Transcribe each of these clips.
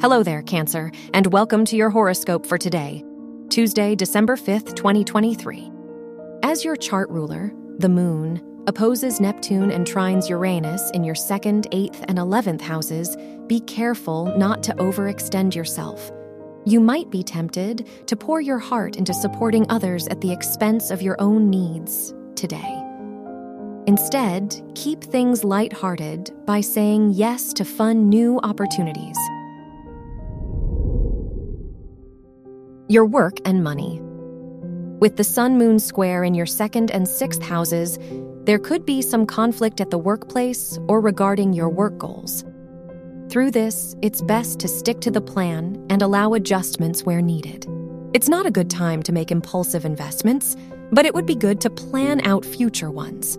Hello there, Cancer, and welcome to your horoscope for today, Tuesday, December 5th, 2023. As your chart ruler, the moon, opposes Neptune and trines Uranus in your second, eighth, and eleventh houses, be careful not to overextend yourself. You might be tempted to pour your heart into supporting others at the expense of your own needs today. Instead, keep things lighthearted by saying yes to fun new opportunities. Your work and money. With the Sun Moon square in your second and sixth houses, there could be some conflict at the workplace or regarding your work goals. Through this, it's best to stick to the plan and allow adjustments where needed. It's not a good time to make impulsive investments, but it would be good to plan out future ones.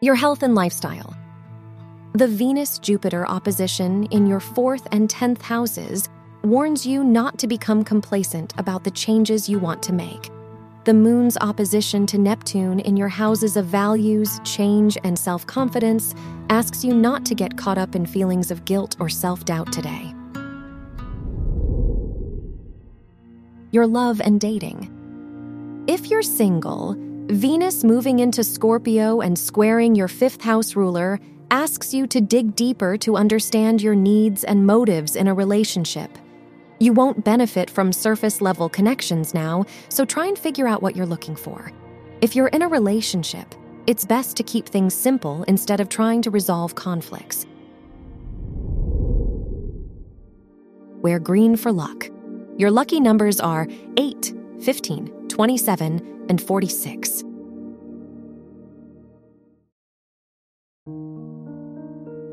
Your health and lifestyle. The Venus Jupiter opposition in your fourth and tenth houses warns you not to become complacent about the changes you want to make. The moon's opposition to Neptune in your houses of values, change, and self confidence asks you not to get caught up in feelings of guilt or self doubt today. Your love and dating. If you're single, Venus moving into Scorpio and squaring your fifth house ruler asks you to dig deeper to understand your needs and motives in a relationship. You won't benefit from surface level connections now, so try and figure out what you're looking for. If you're in a relationship, it's best to keep things simple instead of trying to resolve conflicts. Wear green for luck. Your lucky numbers are 8, 15, 27, and 46.